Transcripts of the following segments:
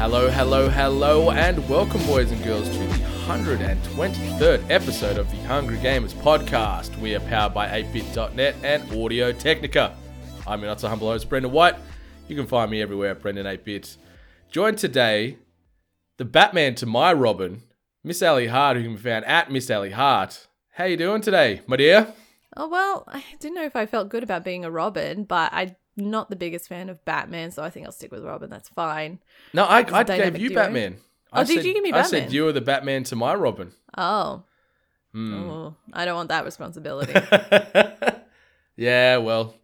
Hello, hello, hello, and welcome, boys and girls, to the 123rd episode of the Hungry Gamers podcast. We are powered by 8bit.net and Audio Technica. I'm your not so humble host, Brendan White. You can find me everywhere at Brendan8bit. Joined today, the Batman to my Robin, Miss Ellie Hart, who can be found at Miss Ellie Hart. How you doing today, my dear? Oh well, I didn't know if I felt good about being a Robin, but I'm not the biggest fan of Batman, so I think I'll stick with Robin. That's fine. No, I, I gave you duo. Batman. Oh, I did said- you give me Batman? I said you were the Batman to my Robin. Oh, Hmm. oh I don't want that responsibility. yeah, well,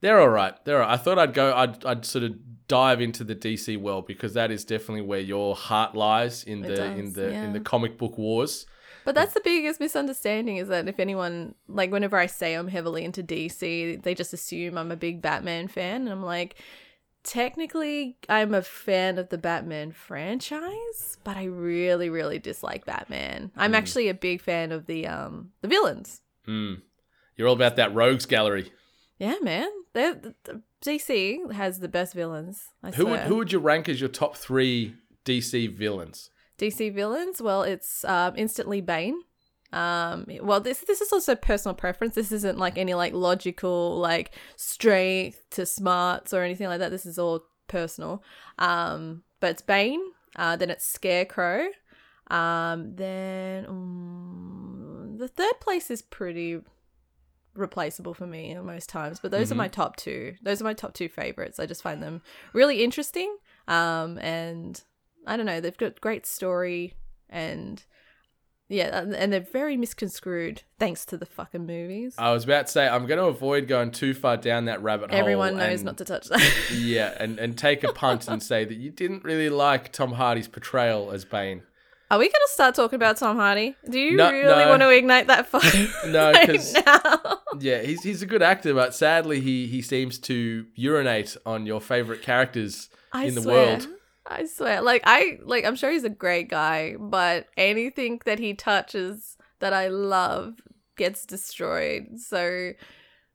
they're all right. They're all right. I thought I'd go. I'd, I'd sort of dive into the DC world because that is definitely where your heart lies in It the in does, the in the comic book wars. But that's the biggest misunderstanding is that if anyone like whenever I say I'm heavily into DC, they just assume I'm a big Batman fan, and I'm like. Technically, I'm a fan of the Batman franchise, but I really, really dislike Batman. I'm actually a big fan of the um the villains. Hmm. You're all about that rogues gallery. Yeah, man. They're, the, the DC has the best villains. I Who would who would you rank as your top three DC villains? DC villains? Well, it's um, instantly Bane. Um, well, this this is also personal preference. This isn't like any like logical like strength to smarts or anything like that. This is all personal. Um, but it's Bane. Uh, then it's Scarecrow. Um, then um, the third place is pretty replaceable for me most times but those are my top two those are my top two favorites i just find them really interesting um and i don't know they've got great story and yeah and- and they're very misconstrued thanks to the fucking movies I was about to say I'm going to avoid going too far down that rabbit hole. everyone knows and- not to touch that Yeah, and, and take a punt and say that you didn't really like Tom Hardy's portrayal as Bane. are we gonna start talking about tom hardy do you No, really no. want to ignite that fire No, because now? Yeah, he's he's a good actor, but sadly he he seems to urinate on your favorite characters I in the swear. world. I swear. Like I like I'm sure he's a great guy, but anything that he touches that I love gets destroyed. So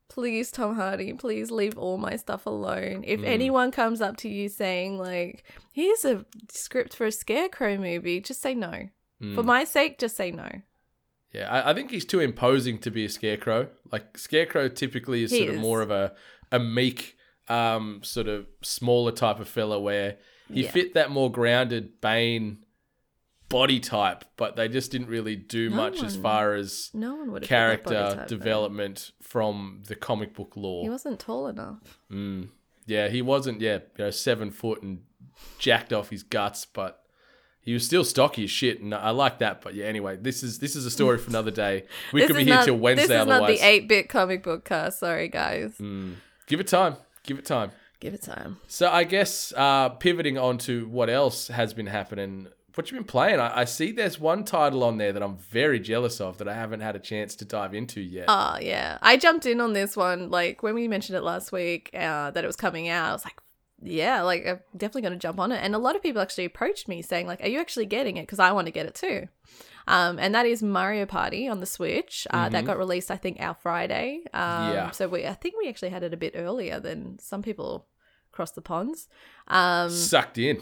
please Tom Hardy, please leave all my stuff alone. If Mm. anyone comes up to you saying like, "Here's a script for a Scarecrow movie," just say no. For Mm. my sake, just say no. Yeah, I, I think he's too imposing to be a scarecrow. Like scarecrow typically is He sort of more of a a meek, um, sort of smaller type of fella where he Yeah. fit that more grounded Bane body type, but they just didn't really do No much as far as No one would have fit that body character type, though. development from the comic book lore. He wasn't tall enough. Mm. Yeah, he wasn't. Yeah, you know, seven foot and jacked off his guts, but he was still stocky as shit, and I like that. But yeah, anyway, this is this is a story for another day. We could be here not- till Wednesday. This is otherwise, not the eight-bit comic book cast. Sorry, guys. Mm. give it time. Give it time. Give it time. So I guess uh, pivoting on to what else has been happening. What you've been playing? I, I see there's one title on there that I'm very jealous of that I haven't had a chance to dive into yet. Oh yeah, I jumped in on this one like when we mentioned it last week uh, that it was coming out. I was like, yeah, like I'm definitely going to jump on it. And a lot of people actually approached me saying like, are you actually getting it? Because I want to get it too. Um, and that is Mario Party on the Switch. Uh, That got released, I think, our Friday. Um, Yeah. So we, I think we actually had it a bit earlier than some people across the ponds. Um, Sucked in.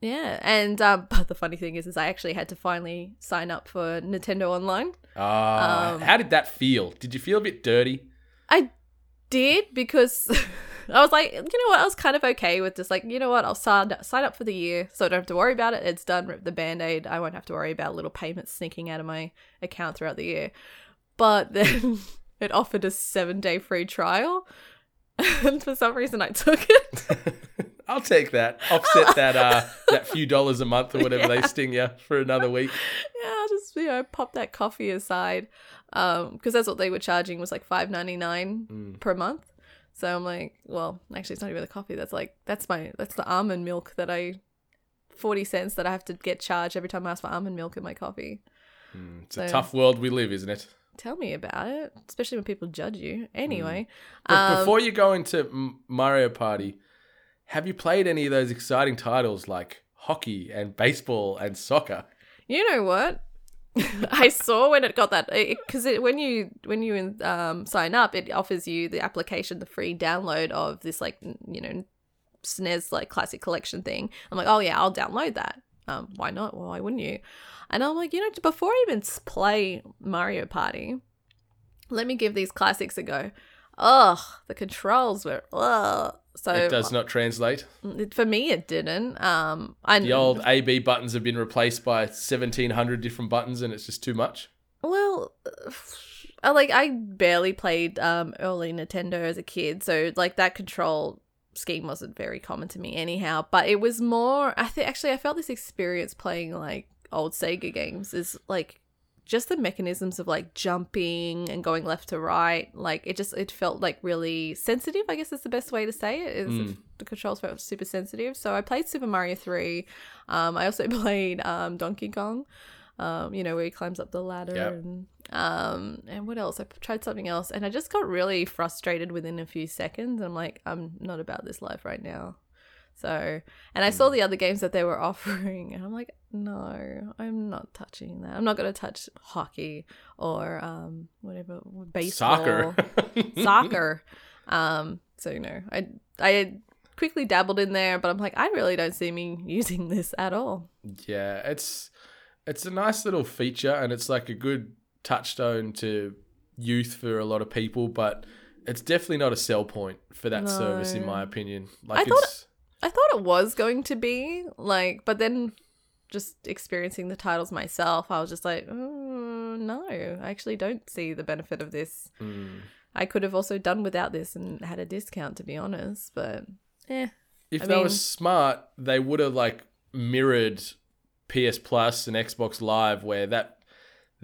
yeah, and um, but the funny thing is, is I actually had to finally sign up for Nintendo Online. Ah, Um, how did that feel? Did you feel a bit dirty? I did because I was like, you know what, I was kind of okay with just like, you know what, I'll sign sign up for the year, so I don't have to worry about it. It's done. Rip the band aid. I won't have to worry about little payments sneaking out of my account throughout the year. But then it offered a seven day free trial, and for some reason I took it. I'll take that. Offset that uh that few dollars a month or whatever they sting you for another week. yeah, I'll just you know pop that coffee aside, um, because that's what they were charging was like five ninety nine Mm. per month. So I'm like, well, actually, it's not even the coffee. That's like that's my that's the almond milk that I forty cents that I have to get charged every time I ask for almond milk in my coffee. It's a tough world we live, isn't it? Tell me about it, especially when people judge you. Anyway, But um, before you go into Mario Party, have you played any of those exciting titles like hockey and baseball and soccer? You know what? I saw when it got that because it, when you when you um, sign up, it offers you the application, the free download of this like you know SNES like classic collection thing. I'm like, oh yeah, I'll download that. Um, why not? Well, why wouldn't you? And I'm like, you know, before I even play Mario Party, let me give these classics a go. Ugh, the controls were ugh. So it does not translate. for me, it didn't. Um, I The old AB buttons have been replaced by 1700 different buttons and it's just too much. Well, I like I barely played um early Nintendo as a kid, so like that control scheme wasn't very common to me anyhow. But it was more. I think actually I felt this experience playing like old Sega games is like just the mechanisms of like jumping and going left to right. Like it just it felt like really sensitive. I guess is the best way to say it. Is the controls felt super sensitive. So I played Super Mario Three. Um, I also played um Donkey Kong um, you know, where he climbs up the ladder Yep. and um and what else? I tried something else and I just got really frustrated within a few seconds. I'm like, I'm not about this life right now. So and I saw the other games that they were offering and I'm like, no, I'm not touching that. I'm not gonna touch hockey or um whatever baseball Soccer. soccer. Um, so you know, I I quickly dabbled in there, but I'm like, I really don't see me using this at all. Yeah, it's it's a nice little feature and it's like a good touchstone to youth for a lot of people, but it's definitely not a sell point for that service in my opinion. Like thought- it's I thought it was going to be like, but then just experiencing the titles myself, I was just like, "Mm, no, I actually don't see the benefit of this. mm. I could have also done without this and had a discount, to be honest. But yeah, if I they were smart, they would have like mirrored PS Plus and Xbox Live, where that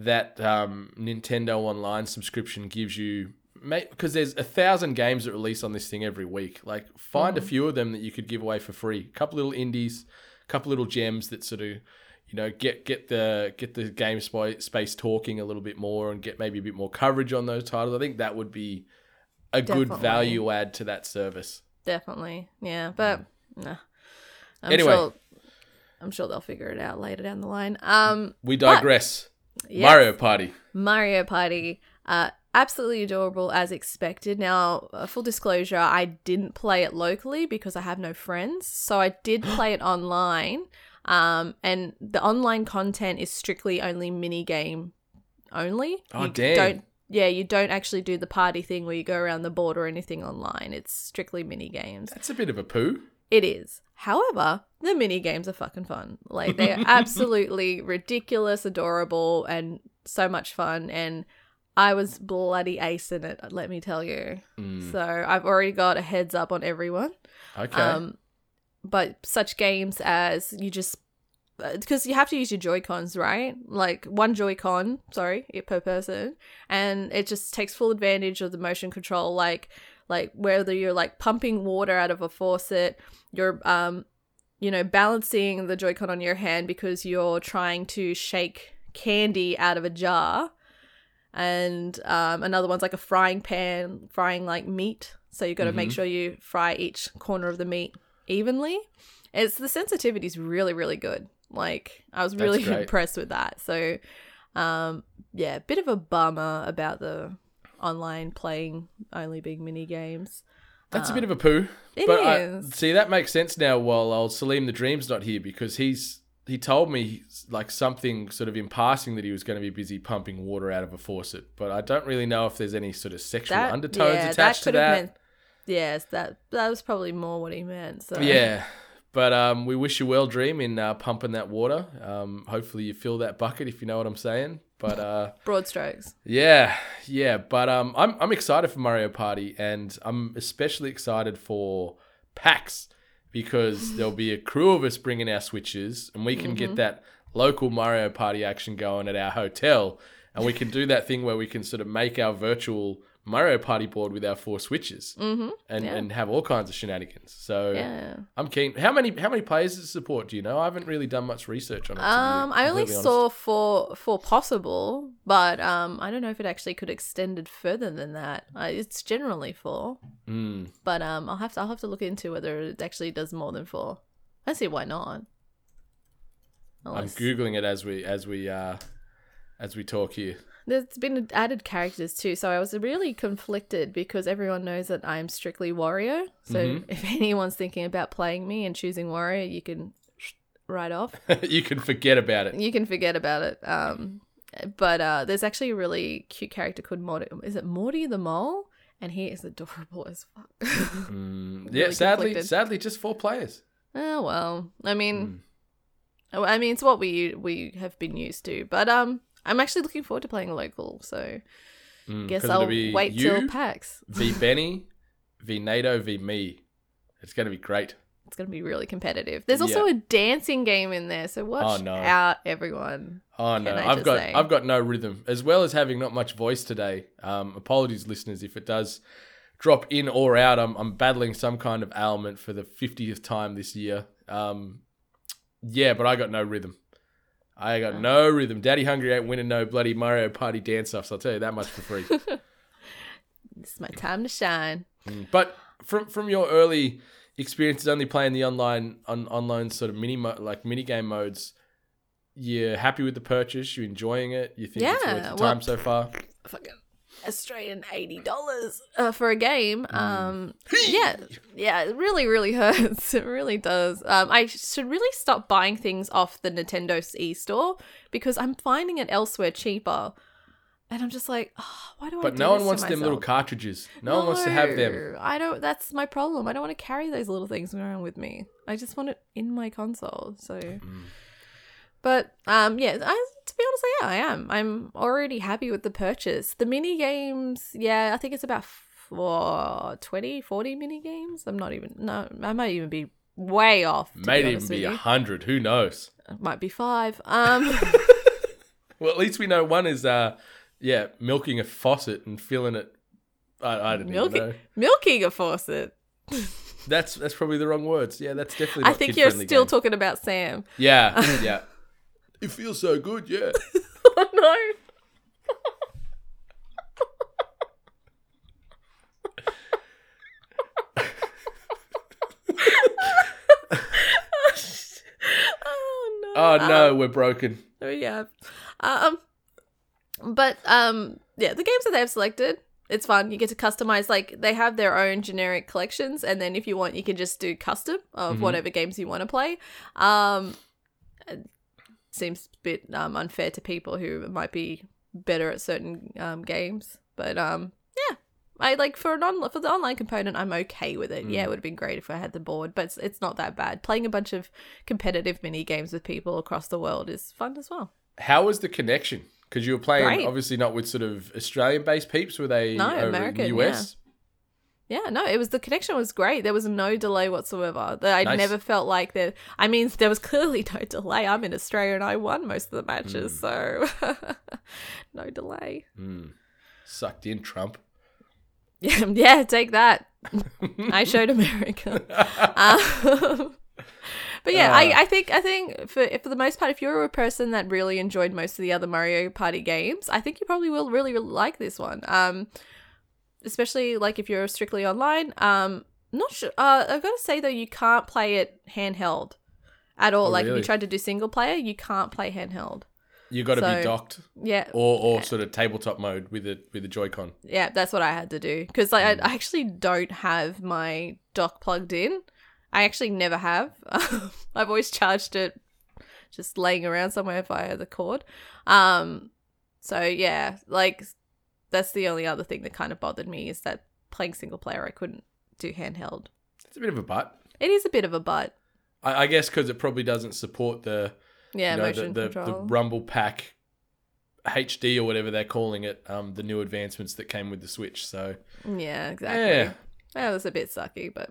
that um, Nintendo Online subscription gives you, because there's a thousand games that release on this thing every week. Like, find a few of them that you could give away for free. A couple little indies, a couple little gems that sort of, you know, get get the get the game sp- space talking a little bit more and get maybe a bit more coverage on those titles. I think that would be a good value add to that service. definitely, yeah. But nah. I'm Anyway. sure, I'm sure they'll figure it out later down the line. Um, We digress. Yes. Mario Party. Mario Party. Uh, absolutely adorable as expected. Now, uh, full disclosure, I didn't play it locally because I have no friends. So I did play it online. Um, and the online content is strictly only mini game only. Oh, you damn. Don't, yeah, you don't actually do the party thing where you go around the board or anything online. It's strictly mini games. That's a bit of a poo. It is. However, the mini games are fucking fun. Like they are absolutely ridiculous, adorable, and so much fun. And I was bloody ace in it, let me tell you. Mm. So I've already got a heads up on everyone. Okay. Um, but such games as you just because you have to use your Joy Cons, right? Like one Joy Con, sorry, it per person, and it just takes full advantage of the motion control. Like, like whether you're like pumping water out of a faucet, you're um, you know, balancing the Joy Con on your hand because you're trying to shake candy out of a jar, and um, another one's like a frying pan, frying like meat. So you've got to make sure you fry each corner of the meat evenly. It's the sensitivity is really really good. Like I was really impressed with that. So um yeah, bit of a bummer about the online playing only big mini games. That's a bit of a poo. It but I- see, that makes sense now. While old Salim the Dream's not here because he's he told me like something sort of in passing that he was going to be busy pumping water out of a faucet, but I don't really know if there's any sort of sexual That undertones yeah, attached to could have that. meant yes, that that was probably more what he meant. So Yeah. But um, we wish you well, Dream, in uh, pumping that water. Um, hopefully you fill that bucket, if you know what I'm saying. But uh, broad strokes. Yeah, yeah, but um, I'm I'm excited for Mario Party, and I'm especially excited for PAX because there'll be a crew of us bringing our switches, and we can get that local Mario Party action going at our hotel, and we can do that thing where we can sort of make our virtual Mario Party board with our four switches Mm-hmm. and, yeah. and have all kinds of shenanigans. So Yeah. I'm keen. How many how many players does it support? Do you know? I haven't really done much research on it. Um, I only honest. saw for for possible, but um, I don't know if it actually could extend it further than that. Uh, it's generally four, Mm. but um, I'll have to I'll have to look into whether it actually does more than four. I see why not. I'm googling it as we as we uh as we talk here. There's been added characters too, so I was really conflicted because everyone knows that I'm strictly warrior. So Mhm. if anyone's thinking about playing me and choosing warrior, you can write off. you can forget about it. You can forget about it. Um, but uh, there's actually a really cute character called Morty. Is it Morty the mole? And he is adorable as fuck. Mm, yeah, Really sadly, conflicted. sadly, just four players. oh well, I mean, oh, I mean it's what we we have been used to. But um, I'm actually looking forward to playing local. So Mm, guess I'll wait you, till PAX. v Benny, v NATO, v me. It's going to be great. It's gonna be really competitive. There's also Yeah. a dancing game in there, so watch Oh, no. out, everyone. Oh no, I've got say? I've got no rhythm, as well as having not much voice today. Um, apologies, listeners, if it does drop in or out. I'm I'm battling some kind of ailment for the fiftieth time this year. Um, yeah, but I got no rhythm. I got no rhythm. Daddy Hungry ain't winning no bloody Mario Party dance offs. I'll tell you that much for free. It's my time to shine. Mm, but from from your early experiences, only playing the online on online sort of mini mo- like mini game modes, you're happy with the purchase. You're enjoying it. You think it's worth Yeah, your well- time so far. fucking Australian eighty dollars uh, for a game. Mm. Um, yeah, yeah, it really, really hurts. It really does. Um, I should really stop buying things off the Nintendo e store because I'm finding it elsewhere cheaper, and I'm just like, oh, why do I? But do no one this to wants them little cartridges. No, one wants to have them. I don't. That's my problem. I don't want to carry those little things around with me. I just want it in my console. So, Mm. But um, yeah. I, to be honest, yeah, I am. I'm already happy with the purchase. The mini games, yeah, I think it's about for 20, 40 mini games. I'm not even. No, I might even be way off. May be even be a hundred. Who knows? It might be five. Um. Well, at least we know one is, uh, yeah, milking a faucet and filling it. I, I don't even know. milking, milking a faucet. That's that's probably the wrong words. Yeah, that's definitely. I think you're still game. talking about Sam. Yeah, yeah. It feels so good. Yeah. Oh no. oh no. Oh no, we're broken. We. Um, but um, yeah, the games that they've selected, it's fun. You get to customize. Like they have their own generic collections, and then if you want, you can just do custom of Mm-hmm. whatever games you want to play. Um, seems a bit um unfair to people who might be better at certain um games, but um, yeah. I like for an on for the online component, I'm okay with it. Mm. Yeah, it would have been great if I had the board, but it's, it's not that bad. Playing a bunch of competitive mini games with people across the world is fun as well. How was the connection? Because you were playing, Great. obviously not with sort of Australian-based peeps. Were they No, American, the US? Yeah, no, it was the connection was great. There was no delay whatsoever. I Nice. never felt like that. I mean, there was clearly no delay. I'm in Australia and I won most of the matches, Hmm. so no delay. Sucked in Trump. Yeah, yeah, take that. I showed America. Um, but yeah, Ah. I, I think I think for for the most part, if you're a person that really enjoyed most of the other Mario Party games, I think you probably will really, really like this one. Um, especially like if you're strictly online. Um, not sure. Uh, I've got to say though, you can't play it handheld at all. Oh, like if you tried to do single player, you can't play handheld. You got to So- be docked Yeah, or or sort of tabletop mode with a with a Joy-Con. Yeah, that's what I had to do because like I, I actually don't have my dock plugged in. I actually never have. I've always charged it just laying around somewhere via the cord. Um, so yeah, like that's the only other thing that kind of bothered me is that playing single player I couldn't do handheld. It's a bit of a butt. It is a bit of a butt. I, I guess because it probably doesn't support the Yeah, you know, motion the, the, the. Rumble Pack HD or whatever they're calling it, um, the new advancements that came with the Switch. So yeah, exactly. yeah, That was a bit sucky, but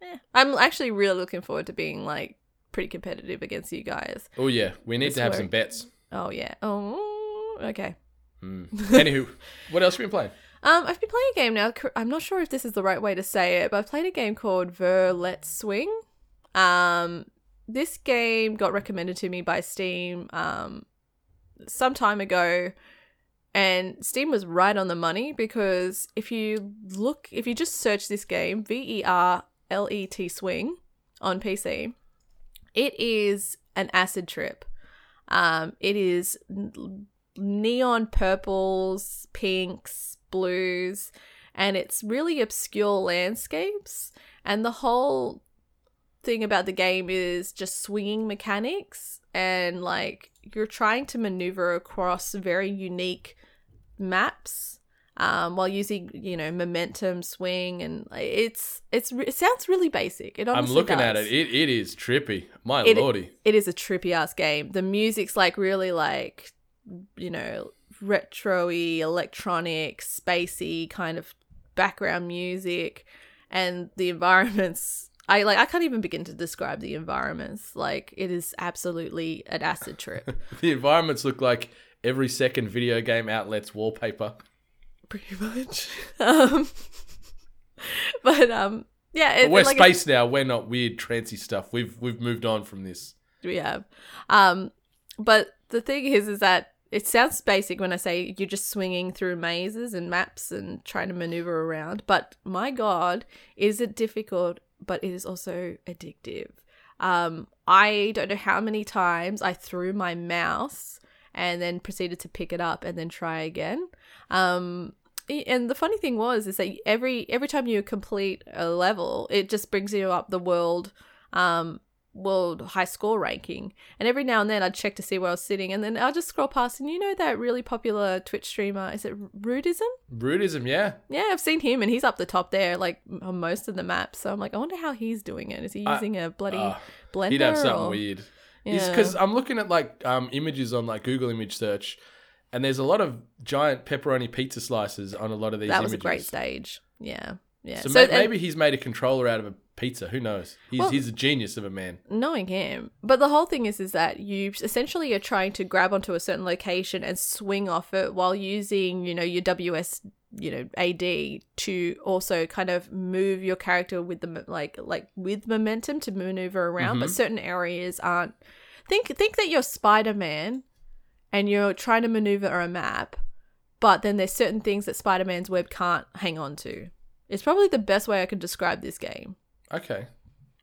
yeah. I'm actually really looking forward to being like pretty competitive against you guys. oh yeah, we need to have work. some bets. Oh yeah. Oh okay. Mm. Anywho, what else have you been playing? Um, I've been playing a game now. I'm not sure if this is the right way to say it, but I've played a game called Ver Let's Swing. Um, this game got recommended to me by Steam um, some time ago, and Steam was right on the money because if you look, if you just search this game, V E R L E T Swing on PC, it is an acid trip. Um, it is neon purples, pinks, blues, and it's really obscure landscapes. And the whole thing about the game is just swinging mechanics and like you're trying to maneuver across very unique maps um, while using you know momentum swing and it's it's it sounds really basic it I'm looking at it. It it is trippy. My It- lordy. it is a trippy ass game. The music's like really like you know retro-y, electronic, spacey kind of background music, and the environments. I like. I can't even begin to describe the environments. Like it is absolutely an acid trip. The environments look like every second video game outlet's wallpaper. pretty much. Um, but um, yeah, it, But we're like, space now. We're not weird trancy stuff. We've we've moved on from this. we have. Um, but the thing is, is that it sounds basic when I say you're just swinging through mazes and maps and trying to maneuver around. But my God, is it difficult? But it is also addictive. Um, I don't know how many times I threw my mouse and then proceeded to pick it up and then try again. Um, and the funny thing was is that every every time you complete a level, it just brings you up the world um world high score ranking. And every now and then I'd check to see where I was sitting, and then I'll just scroll past, and you know that really popular Twitch streamer is it Rudism? Brutism, yeah. Yeah, I've seen him, and he's up the top there, like on most of the maps. So I'm like, I wonder how he's doing it. Is he using a bloody uh, blender? He'd have something or- weird. Yeah. Because I'm looking at like um, images on like Google image search, and there's a lot of giant pepperoni pizza slices on a lot of these. That was images. a great stage. Yeah, yeah. So, So, and- maybe he's made a controller out of a pizza. Who knows? He's Well- he's a genius of a man. knowing him. But the whole thing is is that you essentially are trying to grab onto a certain location and swing off it while using, you know, your WS, you know, AD to also kind of move your character with the like like with momentum to maneuver around, but mm-hmm. certain areas aren't think think that you're Spider-Man and you're trying to maneuver a map, but then there's certain things that Spider-Man's web can't hang on to. It's probably the best way I can describe this game. Okay,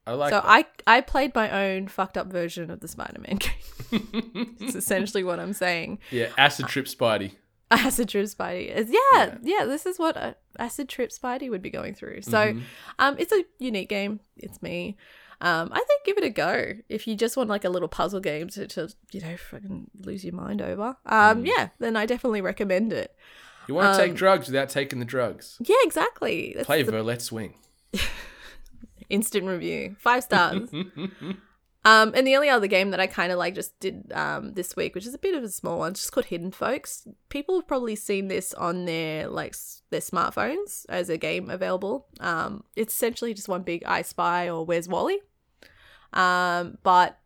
I like. So that. I I played my own fucked up version of the Spider-Man game. it's essentially what I'm saying. yeah, acid trip Spidey. Acid trip Spidey. is- Yeah, yeah, This is what a acid trip Spidey would be going through. So, Mm-hmm. um, it's a unique game. It's me. Um, I think give it a go if you just want like a little puzzle game to, to you know fucking lose your mind over. Mm. Um, yeah, then I definitely recommend it. You want to take Um, drugs without taking the drugs? Yeah, exactly. That's Play the Verlet Swing. instant review. Five stars. Um and the only other game that i kind of like just did um this week which is a bit of a small one it's just called hidden folks. People have probably seen this on their like s- their smartphones as a game available. Um it's essentially just one big i spy or where's wally? Um but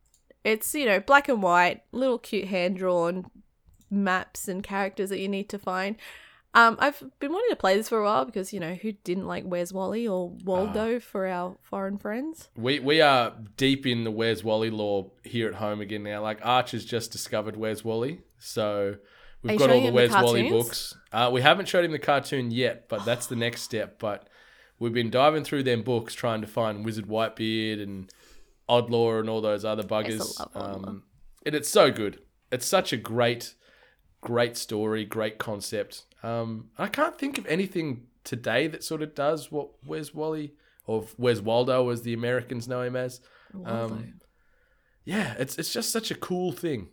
it's you know black and white little cute hand drawn maps and characters that you need to find um, I've been wanting to play this for a while because you know who didn't like Where's Wally or Waldo for our foreign friends. We we are deep in the Where's Wally lore here at home again now. Like Arch has just discovered Where's Wally, so we've got all the him the Where's Wally books. Uh, we haven't showed him the cartoon yet, but that's the next step. But we've been diving through them books trying to find Wizard Whitebeard and Odlaw and all those other buggers. Um, and it's so good. It's such a great, great story, great concept. Um, I can't think of anything today that sort of does what Where's Wally or Where's Waldo, as the Americans know him as. Um, yeah, it's it's just such a cool thing,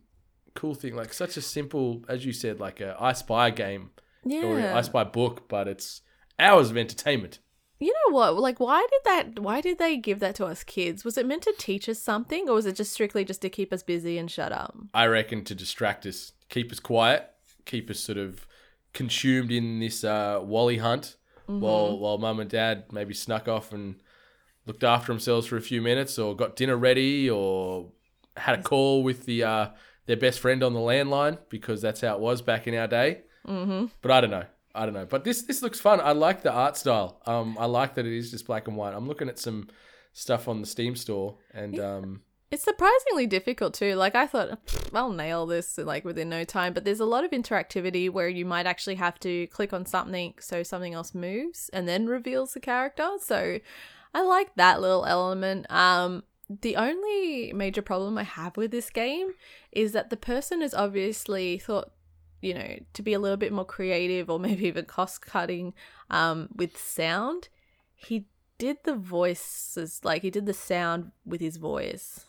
cool thing. Like such a simple, as you said, like a I Spy game or an yeah. I Spy book, but it's hours of entertainment. You know what? Like, why did that? Why did they give that to us kids? Was it meant to teach us something, or was it just strictly just to keep us busy and shut up? I reckon to distract us, keep us quiet, keep us sort of consumed in this uh, Wally hunt, while while mum and dad maybe snuck off and looked after themselves for a few minutes, or got dinner ready, or had a call with the uh, their best friend on the landline because that's how it was back in our day. Mm-hmm. But I don't know. I don't know, but this this looks fun. I like the art style. Um, I like that it is just black and white. I'm looking at some stuff on the Steam store, and um, It's surprisingly difficult too. Like I thought, I'll nail this like within no time. But there's a lot of interactivity where you might actually have to click on something so something else moves and then reveals the character. So I like that little element. Um, the only major problem I have with this game is that the person has obviously thought, you know, to be a little bit more creative or maybe even cost cutting um, with sound. He did the voices, like he did the sound with his voice.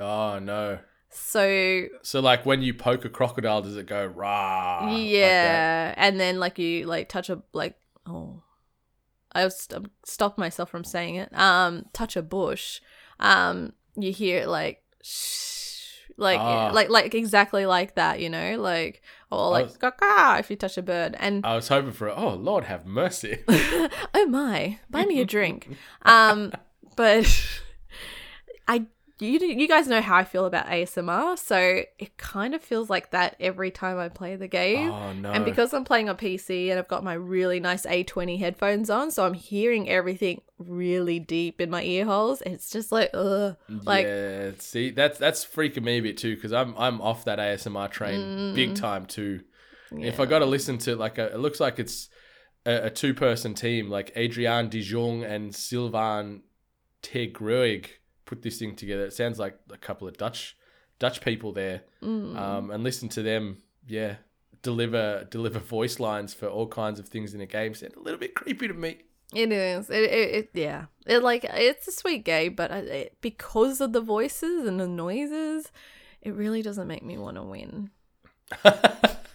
Oh no. So So like when you poke a crocodile, does it go rah? like yeah, and then like you like touch a like oh, I was st- stopped myself from saying it. Um, touch a bush. Um, you hear it like shh, like Ah. like like exactly like that. You know, like or like was- caw if you touch a bird and I was hoping for. Oh Lord, have mercy. oh my, buy me a drink. Um, but I you you guys know how I feel about ASMR, so it kind of feels like that every time I play the game. oh no. And because I'm playing on PC and I've got my really nice A20 headphones on, so I'm hearing everything really deep in my ear holes. It's just like, ugh. Like, yeah, see, that's that's freaking me a bit too because I'm I'm off that ASMR train Mm. big time too. If I got to listen to like a, it looks like it's a, a two person team like Adriaan de Jongh and Sylvain Tegroeg put this thing together. It sounds like a couple of Dutch Dutch people there, Mm. um, and listen to them, yeah, deliver deliver voice lines for all kinds of things in a game. Sound a little bit creepy to me. It is. It, it, it yeah. It like it's a sweet game, but it, because of the voices and the noises, it really doesn't make me want to win.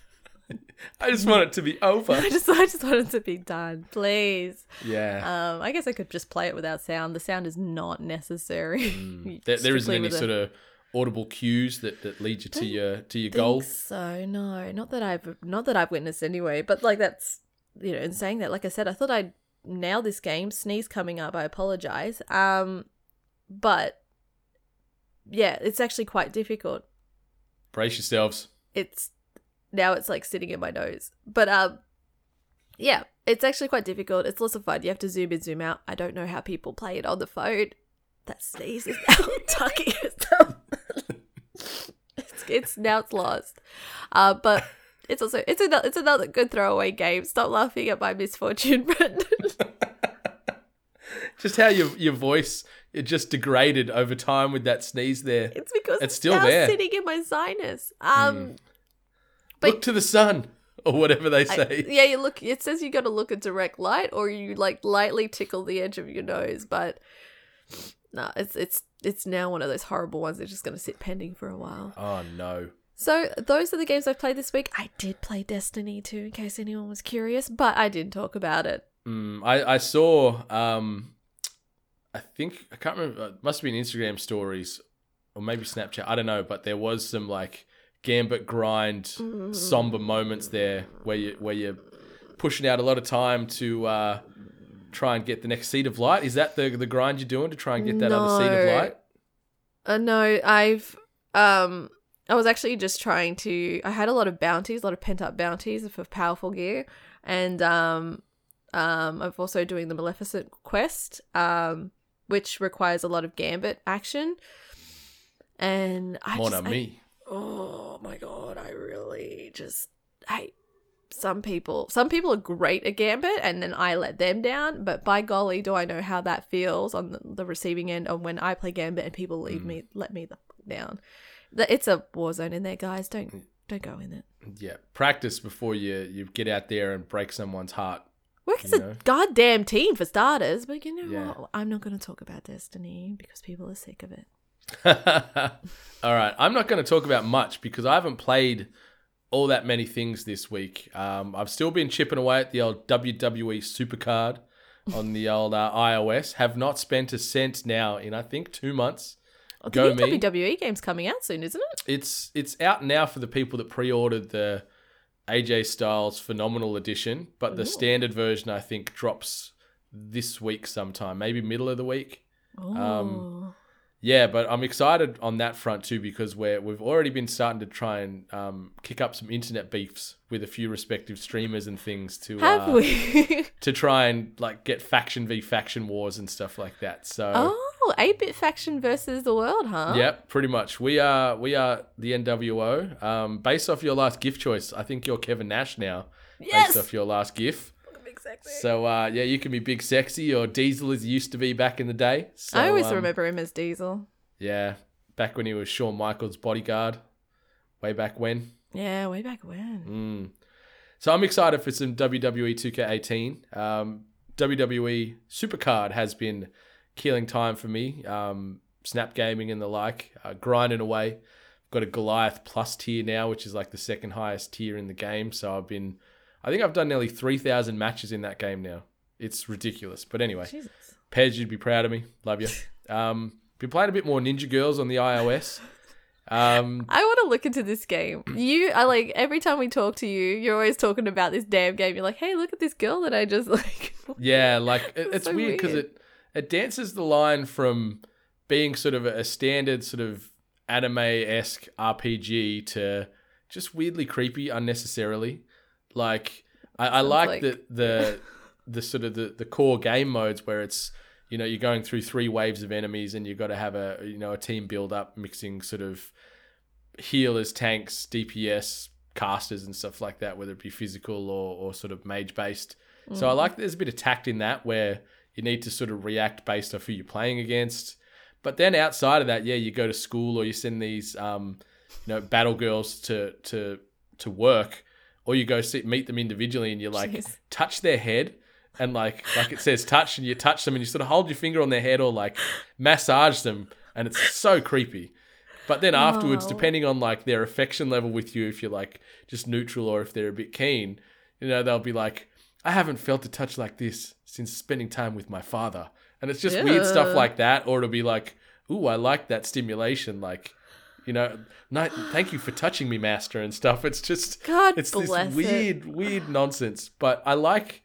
I just want it to be over. I just I just want it to be done, please. Yeah. Um, I guess I could just play it without sound. The sound is not necessary. Mm. There, there isn't any sort of audible cues that, that lead you to your to your goal. So no, not that I've not that I've witnessed anyway. But like that's you know, in saying that, like I said, I thought I'd nail this game. Sneeze coming up. I apologize. Um, but yeah, it's actually quite difficult. Brace yourselves. It's now it's like sitting in my nose. But um, yeah, it's actually quite difficult. It's lots of fun. You have to zoom in, zoom out. I don't know how people play it on the phone. That sneeze is now tucking itself. it's, it's now it's lost. Uh, but it's also it's another it's another good throwaway game. Stop laughing at my misfortune, Brendan. Just how your your voice it just degraded over time with that sneeze there. it's because It's it's, still now there. Sitting in my sinus. Um, but- Look to the sun or whatever they I- say. yeah, you look. It says you got to look at direct light, or you like lightly tickle the edge of your nose. But no, it's it's it's now one of those horrible ones that's just going to sit pending for a while. Oh no. So those are the games I've played this week. I did play Destiny too, in case anyone was curious, but I didn't talk about it. Mm, I I saw um I think I can't remember it must have been Instagram stories or maybe Snapchat. I don't know, but there was some like gambit grind somber moments there where you where you're pushing out a lot of time to uh try and get the next seed of light. Is that the the grind you're doing to try and get that other seed of light? Uh, no, I've um, I was actually just trying to. I had a lot of bounties, a lot of pent up bounties for powerful gear, and um, um, I'm also doing the Malfeasance quest, um, which requires a lot of gambit action. And I Mon just, I- ami. Oh my god, I really just hate some people. Some people are great at Gambit, and then I let them down. But by golly, do I know how that feels on the, the receiving end of when I play Gambit and people leave hmm. me, let me the down. It's a war zone in there, guys. Don't hmm. don't go in it. Yeah, practice before you you get out there and break someone's heart. Work as a know? goddamn team for starters, but you know Yeah. what? I'm not going to talk about Destiny because people are sick of it. all right, I'm not going to talk about much because I haven't played all that many things this week. Um, I've still been chipping away at the old WWE Supercard on the old uh, iOS. Have not spent a cent now in I think two months. Oh, Go me. WWE game's coming out soon, isn't it? It's it's out now for the people that pre-ordered the AJ Styles Phenomenal Edition, but the standard version I think drops this week sometime, maybe middle of the week. Oh. Um, yeah, but I'm excited on that front too because we're we've already been starting to try and um, kick up some internet beefs with a few respective streamers and things to Have uh, we? to try and like get faction v faction wars and stuff like that. So oh, 8 bit faction versus the world, huh? Yep, pretty much. We are we are the NWO. Um, based off your last gift choice, I think you're Kevin Nash now. Yes! Based off your last gift. Exactly. So uh, yeah, you can be Big Sexy or Diesel as he used to be back in the day. So, I always um, remember him as Diesel. Yeah, back when he was Shawn Michaels' bodyguard, way back when. Yeah, way back when. So I'm excited for some WWE 2K18. Um, WWE Supercard has been killing time for me. Um, Snap Gaming and the like, uh, grinding away. Got a Goliath Plus tier now, which is like the second highest tier in the game. So I've been, I think I've done nearly 3,000 matches in that game now. It's ridiculous. But anyway, Jesus. Pez, you'd be proud of me. Love you. Um, been playing a bit more Ninja Girls on the iOS. Um, I want to look into this game. You are like every time we talk to you, you're always talking about this damn game. You're like, hey, look at this girl that I just like. Yeah, like it, It's it's so weird because it it dances the line from being sort of a standard sort of anime esque RPG to just weirdly creepy unnecessarily. Like I, I like, like- the the the sort of the, the core game modes where it's you know you're going through three waves of enemies and you've got to have a you know a team build up mixing sort of healers, tanks, DPS, casters, and stuff like that, whether it be physical or, or sort of mage based. So I like there's a bit of tact in that where you need to sort of react based off who you're playing against. But then outside of that, yeah, you go to school or you send these um, you know battle girls to to to work, or you go sit, meet them individually and you like Jeez. touch their head. And like like it says touch and you touch them and you sort of hold your finger on their head or like massage them and it's so creepy. But then afterwards, Oh. depending on like their affection level with you, if you're like just neutral or if they're a bit keen, you know, they'll be like, I haven't felt a touch like this since spending time with my father. And it's just weird stuff like that. Or it'll be like, ooh, I like that stimulation. Like, you know, no, thank you for touching me, master, and stuff. It's just, God it's this it. weird, weird nonsense. But I like,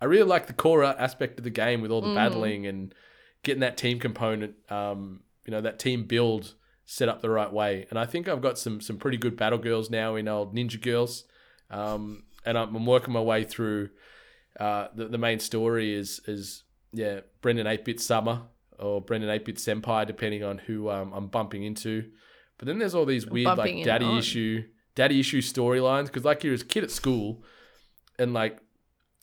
I really like the core aspect of the game with all Mm. the battling and getting that team component, um, you know, that team build set up the right way. And I think I've got some some pretty good battle girls now in old Ninja Girls, um, and I'm, I'm working my way through. Uh, the, the main story is is yeah Brendan Eight Bit Sama or Brendan Eight Bit Senpai, depending on who um, I'm bumping into. But then there's all these weird Bumping like daddy issue daddy issue storylines because like you're a kid at school, and like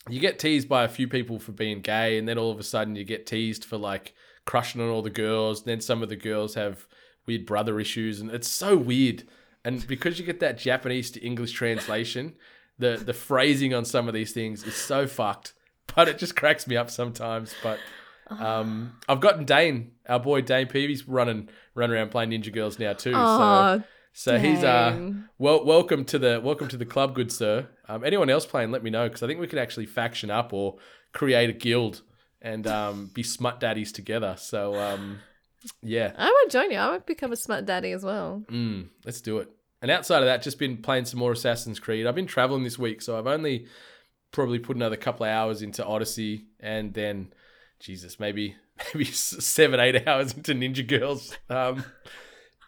you get teased by a few people for being gay, and then all of a sudden you get teased for like crushing on all the girls. And then some of the girls have weird brother issues, and it's so weird. And because you get that Japanese to English translation, the the phrasing on some of these things is so fucked. But it just cracks me up sometimes. But um, I've gotten Dane, our boy Dane Peavy's running running around playing Ninja Girls now too. Aw, so so he's uh well welcome to the welcome to the club, good sir. Um, anyone else playing, let me know because I think we could actually faction up or create a guild and um, be smut daddies together. So um, yeah, I would join you. I would become a smut daddy as well. Mm, let's do it. And outside of that, just been playing some more Assassin's Creed. I've been traveling this week, so I've only probably put another couple of hours into Odyssey, and then, Jesus, maybe maybe seven, eight hours into Ninja Girls. Um,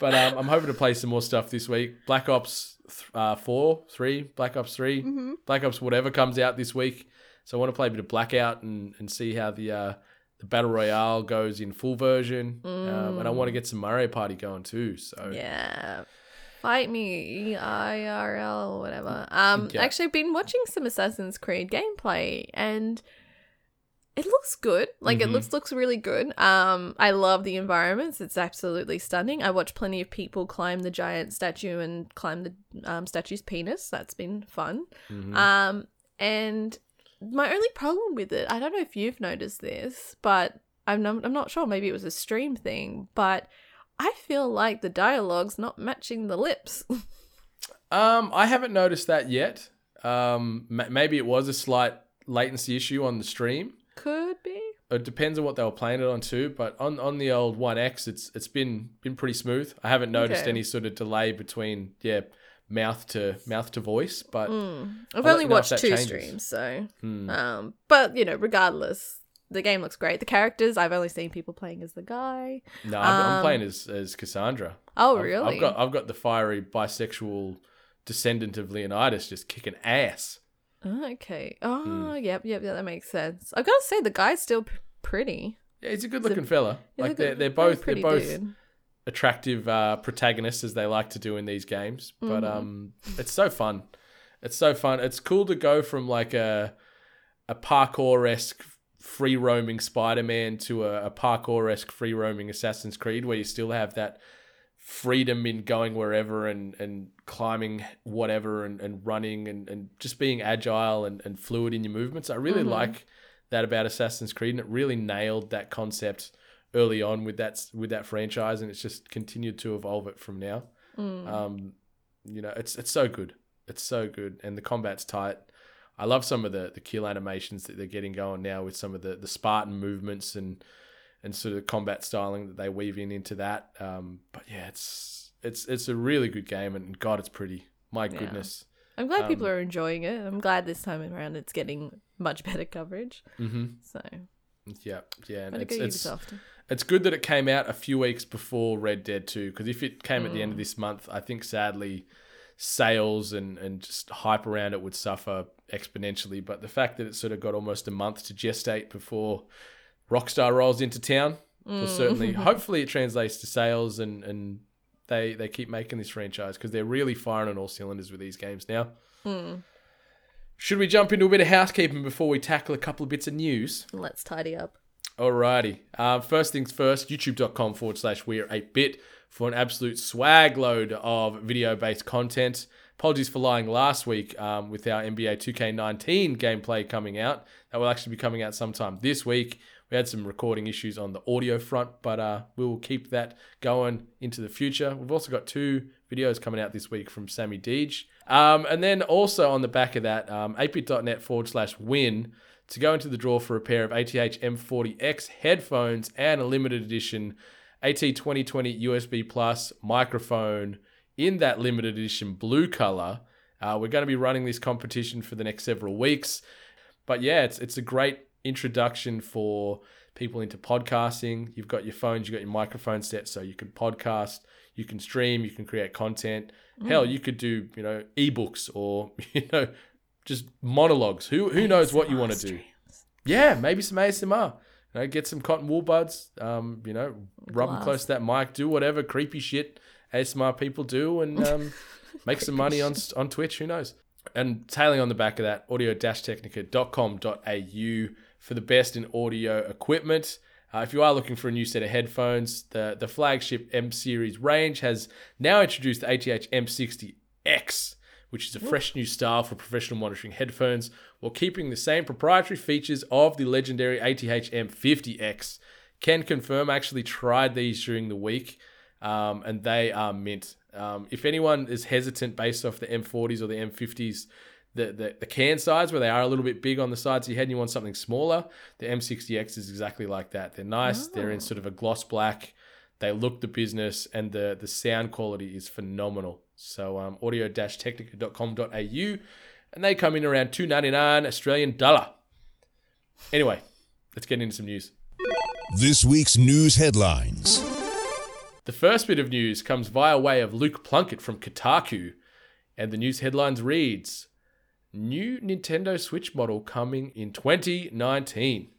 but um, I'm hoping to play some more stuff this week. Black Ops th- uh, four, three, Black Ops 3 Black Ops whatever comes out this week. So I want to play a bit of Blackout and, and see how the uh, the battle royale goes in full version, um, and I want to get some Mario Party going too. So Yeah. Fight me, IRL or whatever. Um, Yeah. actually, I've been watching some Assassin's Creed gameplay, and it looks good. Like Mhm. it looks looks really good. Um, I love the environments. It's absolutely stunning. I watched plenty of people climb the giant statue and climb the um, statue's penis. That's been fun. Mhm. Um, and my only problem with it, I don't know if you've noticed this, but I'm not, I'm not sure. Maybe it was a stream thing, but I feel like the dialogue's not matching the lips. Um, I haven't noticed that yet. Um, maybe it was a slight latency issue on the stream. Could be. It depends on what they were playing it on too. But on, on the old One X, it's it's been been pretty smooth. I haven't noticed Okay. any sort of delay between yeah mouth to mouth to voice. But I've I'll only you know if watched two changes. streams, so Hmm. um, but you know, regardless, the game looks great. The characters I've only seen people playing as the guy. No, I'm, I'm Um, playing as as Cassandra. Oh, I've- really? I've got I've got the fiery bisexual descendant of Leonidas just kicking ass. Oh, okay. Oh, Hmm. yep, yep, yeah, that makes sense. I've gotta say the guy's still p- pretty. Yeah, he's a good looking fella. A Like they're they're both they're both dude. attractive uh, protagonists as they like to do in these games. But Mm-hmm. um, it's so fun. It's so fun. It's cool to go from like a a parkour esque free roaming Spider Man to a, a parkour esque free roaming Assassin's Creed, where you still have that freedom in going wherever and, and climbing whatever and, and running and, and just being agile and, and fluid in your movements. I really like that about Assassin's Creed and it really nailed that concept early on with that with that franchise and it's just continued to evolve it from now. Um, you know, it's it's so good. It's so good and the combat's tight. I love some of the the kill animations that they're getting going now with some of the the Spartan movements and and sort of combat styling that they weave in into that. Um, but yeah, it's it's it's a really good game, and God, it's pretty. My goodness. I'm glad people Um, are enjoying it. I'm glad this time around it's getting much better coverage. hmm So, Yeah, yeah, and it's it's Ubisoft. it's good that it came out a few weeks before Red Dead Two, because if it came at the end of Mm. this month, I think sadly sales and and just hype around it would suffer exponentially. But the fact that it sort of got almost a month to gestate before Rockstar rolls into town Mm. certainly, hopefully, it translates to sales and and they they keep making this franchise because they're really firing on all cylinders with these games now. Mm. Should we jump into a bit of housekeeping before we tackle a couple of bits of news? Let's tidy up. Alrighty. Uh, first things first, youtube.com forward slash we're 8bit for an absolute swag load of video based content. Apologies for lying last week um, with our NBA 2K19 gameplay coming out. That will actually be coming out sometime this week. We had some recording issues on the audio front, but uh, we will keep that going into the future. We've also got two videos coming out this week from Sammy Deej. Um, and then also on the back of that, um, 8bit.net forward slash win to go into the draw for a pair of ATH M40X headphones and a limited edition AT 2020 USB Plus microphone in that limited edition blue color. Uh, we're going to be running this competition for the next several weeks. But yeah, it's it's a great introduction for people into podcasting. You've got your phones, you've got your microphone set, so you can podcast, you can stream, you can create content. Hell, you could do you know ebooks or you know just monologues. Who who knows what you want to do? Yeah, maybe some ASMR. You know, get some cotton wool buds. Um, you know, rub them close to that mic. Do whatever creepy shit ASMR people do, and um, make some money on on Twitch. Who knows? And tailing on the back of that, audio-technica.com.au for the best in audio equipment. Uh, if you are looking for a new set of headphones, the, the flagship M series range has now introduced the ATH M60X, which is a fresh new style for professional monitoring headphones, while keeping the same proprietary features of the legendary ATH M50X. Can confirm, I actually tried these during the week, um, and they are mint. Um, if anyone is hesitant based off the M40s or the M50s, the, the, the can size where they are a little bit big on the sides of your head and you want something smaller, the M60X is exactly like that. They're nice, they're in sort of a gloss black, they look the business, and the, the sound quality is phenomenal. So um, audio-technica.com.au, and they come in around 299 Australian dollar. Anyway, let's get into some news. This week's news headlines. The first bit of news comes via way of Luke Plunkett from Kotaku, and the news headlines reads New Nintendo Switch model coming in 2019.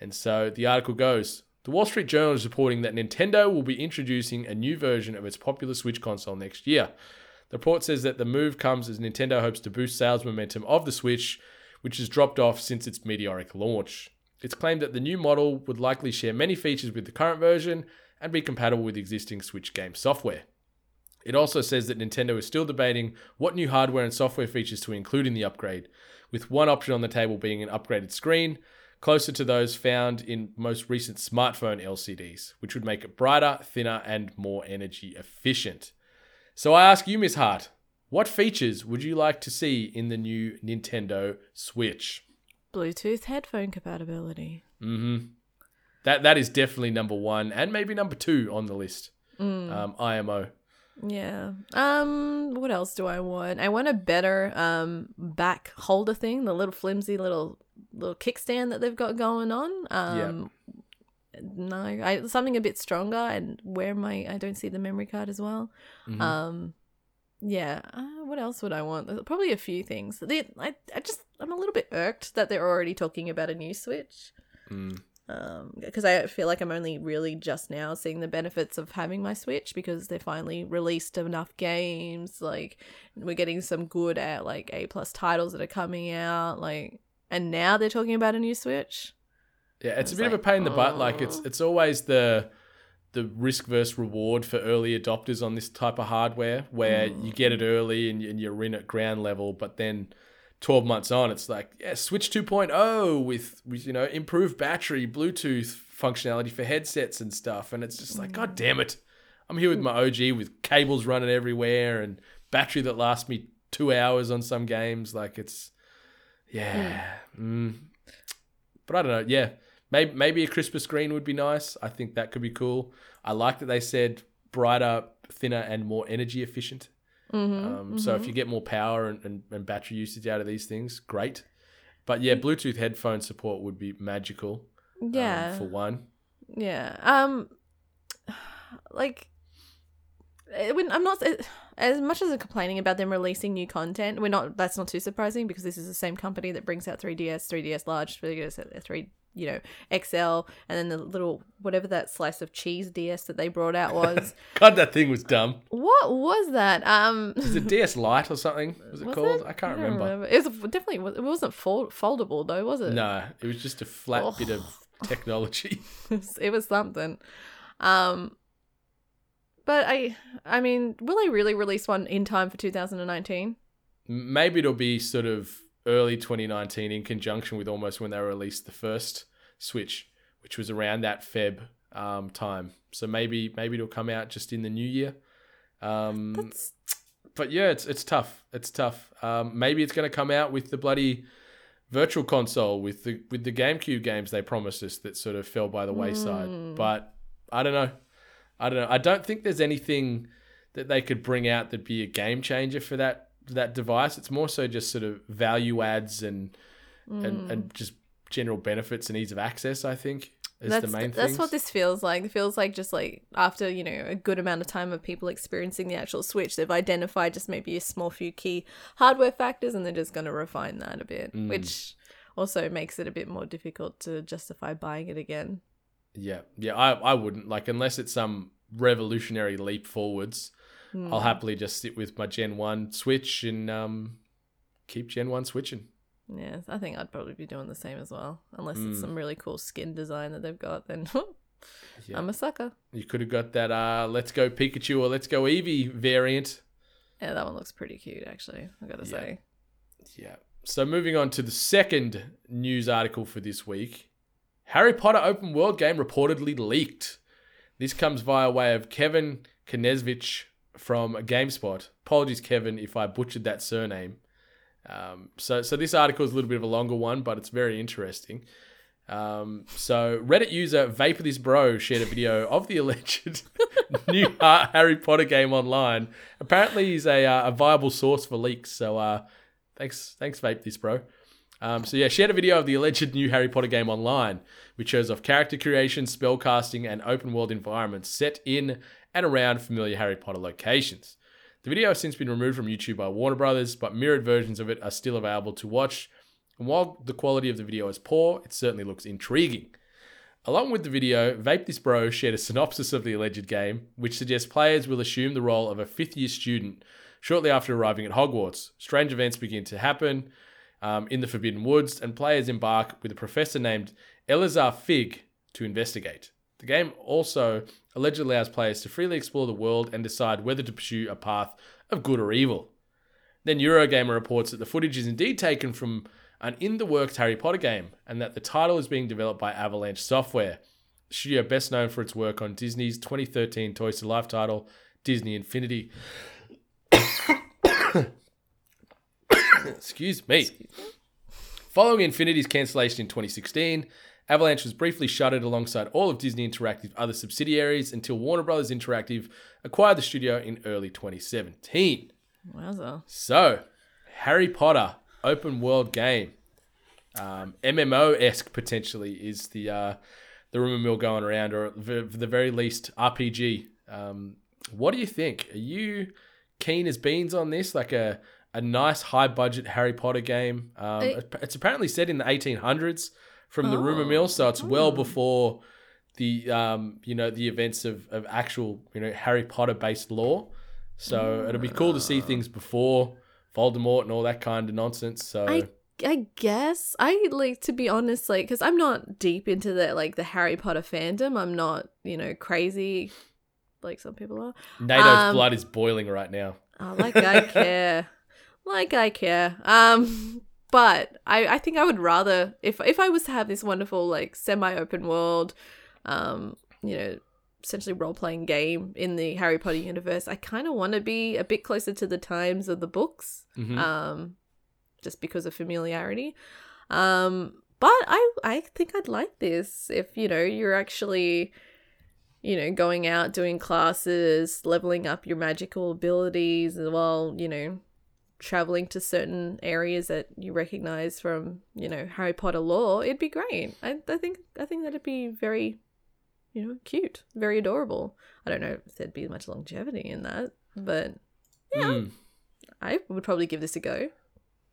And so the article goes The Wall Street Journal is reporting that Nintendo will be introducing a new version of its popular Switch console next year. The report says that the move comes as Nintendo hopes to boost sales momentum of the Switch, which has dropped off since its meteoric launch. It's claimed that the new model would likely share many features with the current version and be compatible with existing Switch game software. It also says that Nintendo is still debating what new hardware and software features to include in the upgrade, with one option on the table being an upgraded screen, closer to those found in most recent smartphone LCDs, which would make it brighter, thinner, and more energy efficient. So I ask you, Miss Hart, what features would you like to see in the new Nintendo Switch? Bluetooth headphone compatibility. Mm-hmm. That that is definitely number one, and maybe number two on the list. Um, IMO. Yeah. Um. What else do I want? I want a better um back holder thing. The little flimsy little little kickstand that they've got going on. Um, no, I something a bit stronger, and where my I don't see the memory card as well. Mhm. Um, yeah. Uh, what else would I want? Probably a few things. They, I, I just I'm a little bit irked that they're already talking about a new Switch. Mm. Um, because I feel like I'm only really just now seeing the benefits of having my Switch because they finally released enough games. Like we're getting some good at like A plus titles that are coming out. Like, and now they're talking about a new Switch. Yeah, it's a bit of a pain in the butt. Like it's it's always the the risk versus reward for early adopters on this type of hardware, where you get it early and, and you're in at ground level, but then. 12 months on it's like yeah switch 2.0 with, with you know improved battery bluetooth functionality for headsets and stuff and it's just like god damn it. I'm here with my og with cables running everywhere and battery that lasts me two hours on some games like it's yeah mm. but i don't know yeah maybe maybe a crisper screen would be nice. I think that could be cool. I like that they said brighter thinner and more energy efficient Mm-hmm. um, so if you get more power and, and, and battery usage out of these things great but yeah bluetooth headphone support would be magical um, yeah, for one yeah. Um, like, eh, when I'm not eh, as much as I'm complaining about them releasing new content. We're not. That's not too surprising because this is the same company that brings out 3DS, 3DS large, 3DS, 3 you know XL, and then the little whatever that slice of cheese DS that they brought out was. god that thing was dumb what was that? Um. was it ds lite or something was it was called it? i can't don't remember. It was definitely it wasn't fold, foldable though, was it? no it was just a flat Oh. bit of technology it was something. Um but I I mean, will they really release one in time for 2019? maybe it'll be sort of early 2019 in conjunction with almost when they released the first Switch, which was around that Feb um, time. So maybe maybe it'll come out just in the new year. Um, but yeah, it's it's tough. It's tough. Um, maybe it's going to come out with the bloody virtual console with the with the GameCube games they promised us that sort of fell by the wayside. But I don't know. I don't know. I don't think there's anything that they could bring out that'd be a game changer for that that device. It's more so just sort of value adds and and, and just general benefits and ease of access. I think is that's the main thing. that's what this feels like. It feels like just like after, you know, a good amount of time of people experiencing the actual Switch, they've identified just maybe a small few key hardware factors and they're just going to refine that a bit, Mm. which also makes it a bit more difficult to justify buying it again. Yeah, yeah, I, I wouldn't like unless it's some revolutionary leap forwards. I'll happily just sit with my Gen One Switch and um, keep Gen One switching. Yeah, I think I'd probably be doing the same as well. Unless Mm. it's some really cool skin design that they've got, then Yeah. I'm a sucker. You could have got that uh, Let's Go Pikachu or Let's Go Eevee variant. Yeah, that one looks pretty cute, actually. I've gotta Yeah. say. Yeah. So moving on to the second news article for this week, Harry Potter open world game reportedly leaked. This comes via way of Kevin Knezvich from GameSpot. Apologies, Kevin, if I butchered that surname. Um, so, so this article is a little bit of a longer one, but it's very interesting. Um, so Reddit user Vapor This Bro shared a video of the alleged new Harry Potter game online. Apparently, he's a, uh, a viable source for leaks. So, uh, thanks, thanks, Vape This Bro. Um, so yeah, shared a video of the alleged new Harry Potter game online, which shows off character creation, spell casting, and open world environments set in and around familiar Harry Potter locations. The video has since been removed from YouTube by Warner Brothers, but mirrored versions of it are still available to watch. And while the quality of the video is poor, it certainly looks intriguing. Along with the video, Vape This Bro shared a synopsis of the alleged game, which suggests players will assume the role of a fifth year student shortly after arriving at Hogwarts. Strange events begin to happen um, in the Forbidden Woods, and players embark with a professor named Elazar Fig to investigate. The game also allegedly allows players to freely explore the world and decide whether to pursue a path of good or evil. Then Eurogamer reports that the footage is indeed taken from an in the works Harry Potter game and that the title is being developed by Avalanche Software, the studio best known for its work on Disney's 2013 Toys to Life title, Disney Infinity. Excuse me. Following Infinity's cancellation in 2016, Avalanche was briefly shuttered alongside all of Disney Interactive other subsidiaries until Warner Brothers Interactive acquired the studio in early 2017. Wowza. So, Harry Potter open world game. um, MMO esque potentially is the uh, the rumor mill going around, or at the very least RPG. Um, what do you think? Are you keen as beans on this? Like a a nice high budget Harry Potter game. Um, I- it's apparently set in the 1800s from the rumor Oh. mill, so it's well Hmm. before the um, you know the events of, of actual you know Harry Potter based lore. So it'll be cool to see things before Voldemort and all that kind of nonsense. So I I guess I like to be honest, like because I'm not deep into the like the Harry Potter fandom. I'm not you know crazy like some people are. NATO's um, blood is boiling right now. Oh, like I care, like I care. Um, but I I think I would rather if if I was to have this wonderful like semi open world, um, you know. Essentially, role playing game in the Harry Potter universe. I kind of want to be a bit closer to the times of the books. Mhm. um, just because of familiarity. Um, but I I think I'd like this if you know you're actually you know going out doing classes, leveling up your magical abilities, well you know traveling to certain areas that you recognize from you know Harry Potter lore. It'd be great. I I think I think that'd be very you know cute, very adorable. I don't know if there'd be much longevity in that, but yeah, Mm. I would probably give this a go.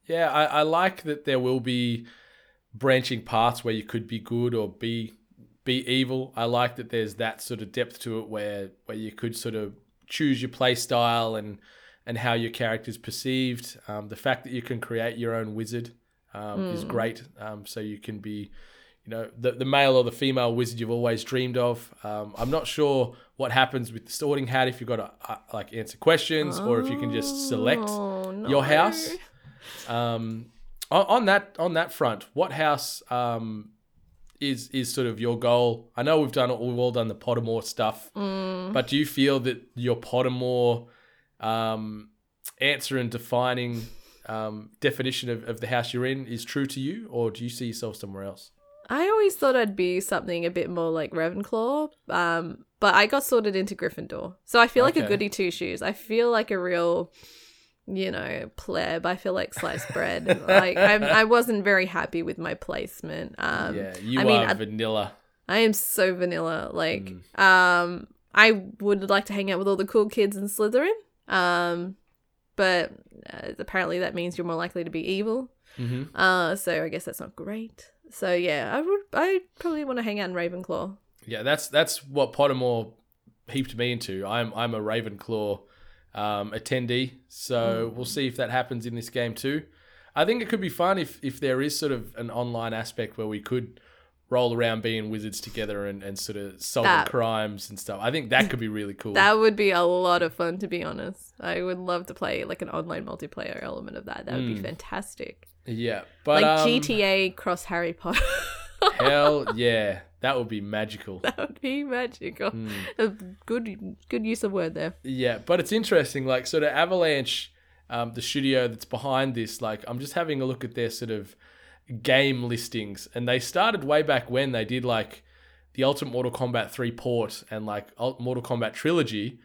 Yeah, I, I like that there will be branching paths where you could be good or be be evil. I like that there's that sort of depth to it where where you could sort of choose your play style and and how your character's perceived. Um, the fact that you can create your own wizard um, is great. Um, so you can be, you know, the the male or the female wizard you've always dreamed of. Um, I'm not sure what happens with the sorting hat if you've got to uh, like answer questions or if you can just select Oh, your house. Um, on, on that on that front, what house um, is is sort of your goal? I know we've done we've all done the Pottermore stuff, Mm. but do you feel that your Pottermore um, answer and defining um, definition of, of the house you're in is true to you, or do you see yourself somewhere else? I always thought I'd be something a bit more like Ravenclaw, um, but I got sorted into Gryffindor. So I feel like a goody two shoes. I feel like a real, you know, pleb. I feel like sliced bread. like I'm, I wasn't very happy with my placement. Um, yeah, you I mean, are I- vanilla. I am so vanilla. Like, Mm. um, I would like to hang out with all the cool kids in Slytherin. Um, but uh, apparently that means you're more likely to be evil. hmm Uh, so I guess that's not great. So yeah, I would, I probably want to hang out in Ravenclaw. Yeah, that's that's what Pottermore heaped me into. I'm I'm a Ravenclaw um, attendee, so we'll see if that happens in this game too. I think it could be fun if if there is sort of an online aspect where we could roll around being wizards together and, and sort of solving That- crimes and stuff. I think that could be really cool. That would be a lot of fun, to be honest. I would love to play like an online multiplayer element of that. That would be fantastic. yeah, but like um, GTA cross Harry Potter. hell yeah, that would be magical. that would be magical. Hmm. A good, good use of word there. Yeah, but it's interesting. Like, sort of Avalanche, um, the studio that's behind this. Like, I'm just having a look at their sort of game listings, and they started way back when they did like the Ultimate Mortal Kombat 3 port and like Mortal Kombat trilogy.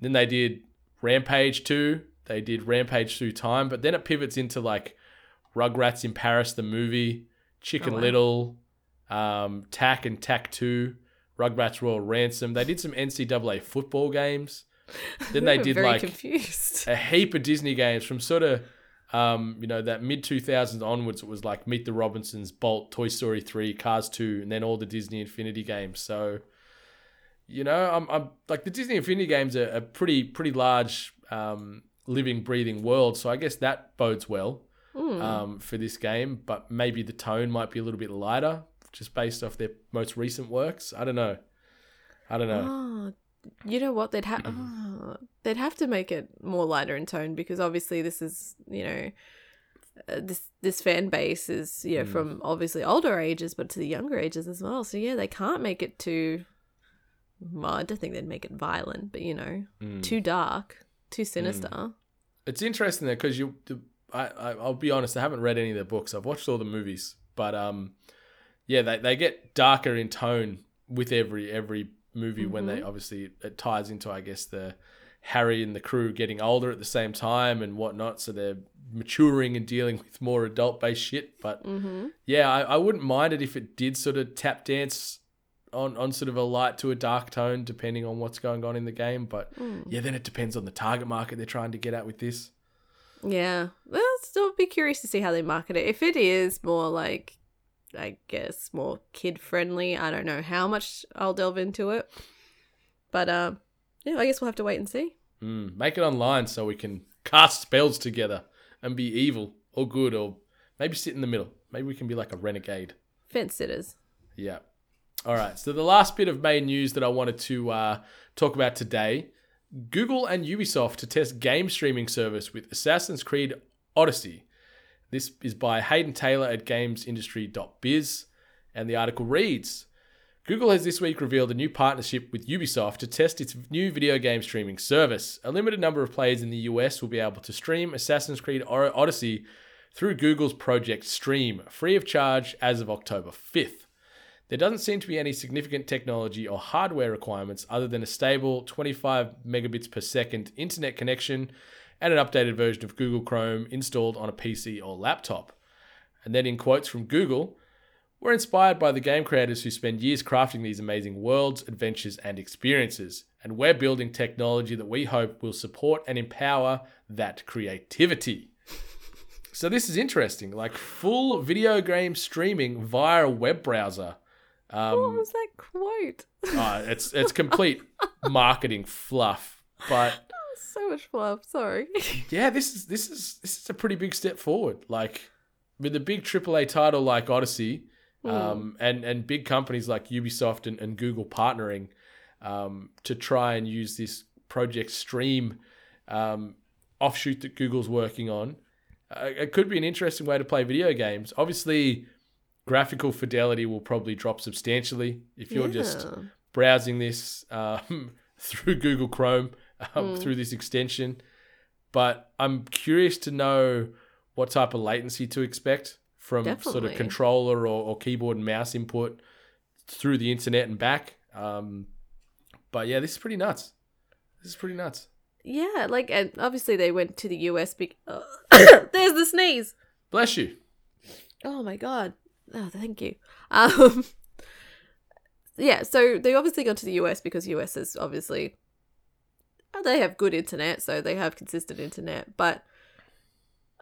Then they did Rampage 2. They did Rampage Through Time, but then it pivots into like Rugrats in Paris, the movie, Chicken Oh, wow. Little, um, Tak and Tak 2, Rugrats Royal Ransom. They did some NCAA football games. Then they did like confused. a heap of Disney games from sort of, um, you know, that mid 2000s onwards. It was like Meet the Robinsons, Bolt, Toy Story 3, Cars 2, and then all the Disney Infinity games. So, you know, I'm, I'm like the Disney Infinity games are a pretty, pretty large, um, living, breathing world. So I guess that bodes well Hmm. um, for this game. But maybe the tone might be a little bit lighter, just based off their most recent works. I don't know. I don't know. Oh, you know what? They'd have oh, they'd have to make it more lighter in tone because obviously this is you know uh, this this fan base is you know from obviously older ages but to the younger ages as well. So yeah, they can't make it too. Well, I don't think they'd make it violent, but you know, too dark, too sinister. It's interesting though because you, the- I, I, I'll be honest, I haven't read any of their books. I've watched all the movies, but um, yeah, they, they get darker in tone with every every movie when they mm-hmm. obviously it ties into I guess the Harry and the crew getting older at the same time and whatnot. So they're maturing and dealing with more adult based shit. But mm-hmm. yeah, I, I wouldn't mind it if it did sort of tap dance on, on sort of a light to a dark tone, depending on what's going on in the game. But mm. yeah, then it depends on the target market they're trying to get at with this. Yeah. Well, still be curious to see how they market it. If it is more like, I guess, more kid friendly, I don't know how much I'll delve into it. But um, yeah, I guess we'll have to wait and see. Mm, make it online so we can cast spells together and be evil or good or maybe sit in the middle. Maybe we can be like a renegade. Fence sitters. Yeah. All right. So the last bit of main news that I wanted to uh, talk about today: Google and Ubisoft to test game streaming service with Assassin's Creed Odyssey. This is by Haydn Taylor at GamesIndustry.biz, and the article reads. Google has this week revealed a new partnership with Ubisoft to test its new video game streaming service. A limited number of players in the US will be able to stream Assassin's Creed Odyssey through Google's Project Stream, free of charge as of October 5th. There doesn't seem to be any significant technology or hardware requirements other than a stable 25 megabits per second internet connection and an updated version of Google Chrome installed on a PC or laptop. And then, in quotes from Google, we're inspired by the game creators who spend years crafting these amazing worlds, adventures, and experiences, and we're building technology that we hope will support and empower that creativity. so, this is interesting like full video game streaming via a web browser. Um, what was that quote? Uh, it's, it's complete marketing fluff, but so much fluff. Sorry. yeah, this is this is this is a pretty big step forward. Like with a big AAA title like Odyssey, um, and and big companies like Ubisoft and, and Google partnering um, to try and use this Project Stream um, offshoot that Google's working on. Uh, it could be an interesting way to play video games. Obviously, graphical fidelity will probably drop substantially if you're just browsing this um, through Google Chrome um, through this extension. But I'm curious to know what type of latency to expect from sort of controller or, or keyboard and mouse input through the internet and back. Um, but yeah, this is pretty nuts. This is pretty nuts. Yeah, like, and obviously they went to the US. Be- oh, there's the sneeze. Bless you. Oh my god. Oh, thank you. Um, yeah, so they obviously gone to the US because US is obviously they have good internet, so they have consistent internet. But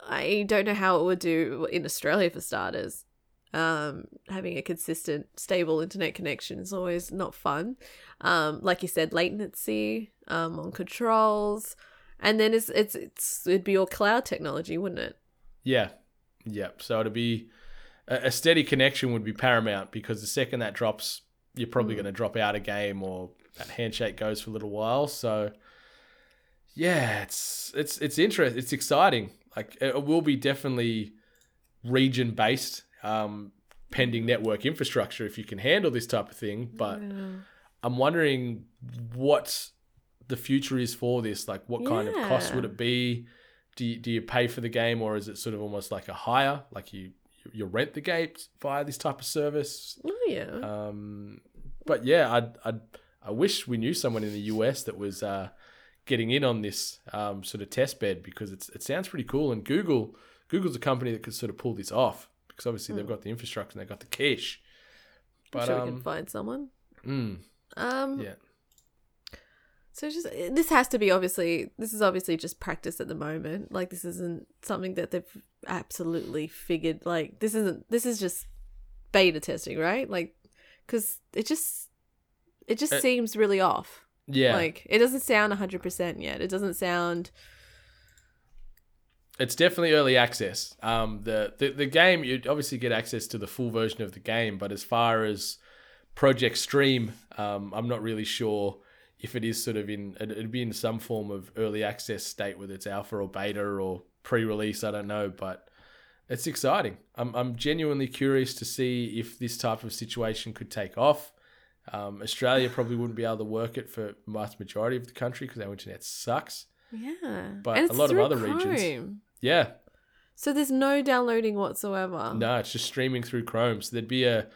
I don't know how it would do in Australia for starters. Um, having a consistent, stable internet connection is always not fun. Um, like you said, latency um, on controls, and then it's it's it's it'd be all cloud technology, wouldn't it? Yeah. Yep. So it'd be a, a steady connection would be paramount because the second that drops, you're probably going to drop out a game or that handshake goes for a little while. So yeah, it's it's it's interest. It's exciting. Like it will be definitely region based, um, pending network infrastructure if you can handle this type of thing. But I'm wondering what the future is for this. Like, what kind of cost would it be? Do you, do you pay for the game, or is it sort of almost like a hire? Like you you rent the game via this type of service? Oh yeah. Um, but yeah, I I I wish we knew someone in the US that was uh, getting in on this um, sort of test bed because it's it sounds pretty cool. And Google Google's a company that could sort of pull this off because obviously they've got the infrastructure and they've got the cash. I'm But sure we um, can find someone. mm, Um, yeah, So just this has to be obviously this is obviously just practice at the moment. Like this isn't something that they've absolutely figured. Like this isn't this is just beta testing, right? Like because it just it just Uh, seems really off. Yeah. Like it doesn't sound hundred percent yet. It doesn't sound. it's definitely early access. Um, the, the the game you obviously get access to the full version of the game, but as far as Project Stream, um, I'm not really sure if it is sort of in it- it'd be in some form of early access state, whether it's alpha or beta or pre-release. I don't know, but it's exciting. I'm I'm genuinely curious to see if this type of situation could take off. Um, Australia probably wouldn't be able to work it for vast majority of the country because our internet sucks. Yeah, But a lot of other regions- Yeah, So there's no downloading whatsoever. No, it's just streaming through Chrome. So there'd be a,